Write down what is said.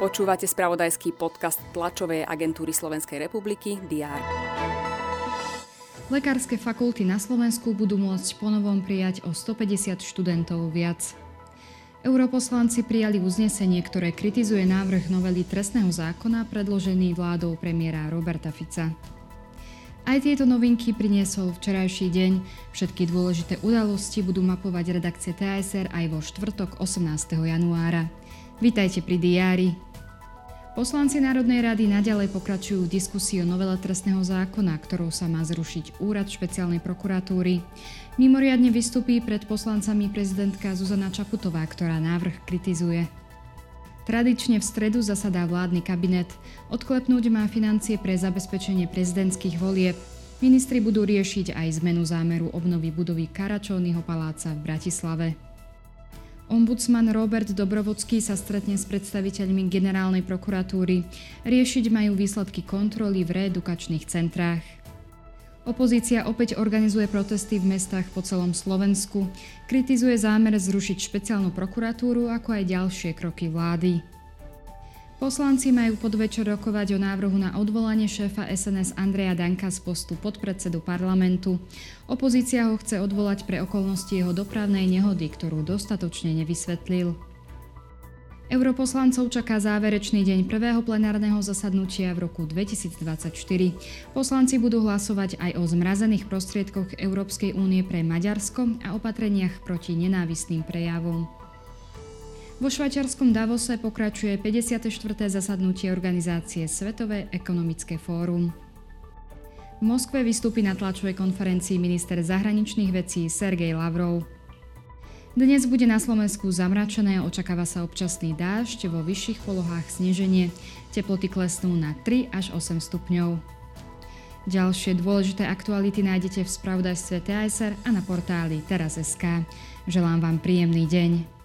Počúvate spravodajský podcast tlačovej agentúry Slovenskej republiky DR. Lekárske fakulty na Slovensku budú môcť ponovom prijať o 150 študentov viac. Europoslanci prijali uznesenie, ktoré kritizuje návrh novely trestného zákona predložený vládou premiéra Roberta Fica. Aj tieto novinky priniesol včerajší deň. Všetky dôležité udalosti budú mapovať redakcie TSR aj vo štvrtok 18. januára. Vítajte pri diári. Poslanci Národnej rady naďalej pokračujú v diskusii o novele trestného zákona, ktorou sa má zrušiť úrad špeciálnej prokuratúry. Mimoriadne vystupí pred poslancami prezidentka Zuzana Čaputová, ktorá návrh kritizuje. Tradične v stredu zasadá vládny kabinet. Odklepnúť má financie pre zabezpečenie prezidentských volieb. Ministri budú riešiť aj zmenu zámeru obnovy budovy Karačovného paláca v Bratislave. Ombudsman Robert Dobrovodský sa stretne s predstaviteľmi generálnej prokuratúry. Riešiť majú výsledky kontroly v reedukačných centrách. Opozícia opäť organizuje protesty v mestách po celom Slovensku. Kritizuje zámer zrušiť špeciálnu prokuratúru, ako aj ďalšie kroky vlády. Poslanci majú podvečer rokovať o návrhu na odvolanie šéfa SNS Andreja Danka z postu podpredsedu parlamentu. Opozícia ho chce odvolať pre okolnosti jeho dopravnej nehody, ktorú dostatočne nevysvetlil. Europoslancov čaká záverečný deň prvého plenárneho zasadnutia v roku 2024. Poslanci budú hlasovať aj o zmrazených prostriedkoch Európskej únie pre Maďarsko a opatreniach proti nenávistným prejavom. Vo švajčiarskom Davose pokračuje 54. zasadnutie organizácie Svetové ekonomické fórum. V Moskve vystúpi na tlačovej konferencii minister zahraničných vecí Sergej Lavrov. Dnes bude na Slovensku zamračené, očakáva sa občasný dážď, vo vyšších polohách sneženie, teploty klesnú na 3 až 8 stupňov. Ďalšie dôležité aktuality nájdete v spravodajstve TSR a na portáli teraz.sk. Želám vám príjemný deň.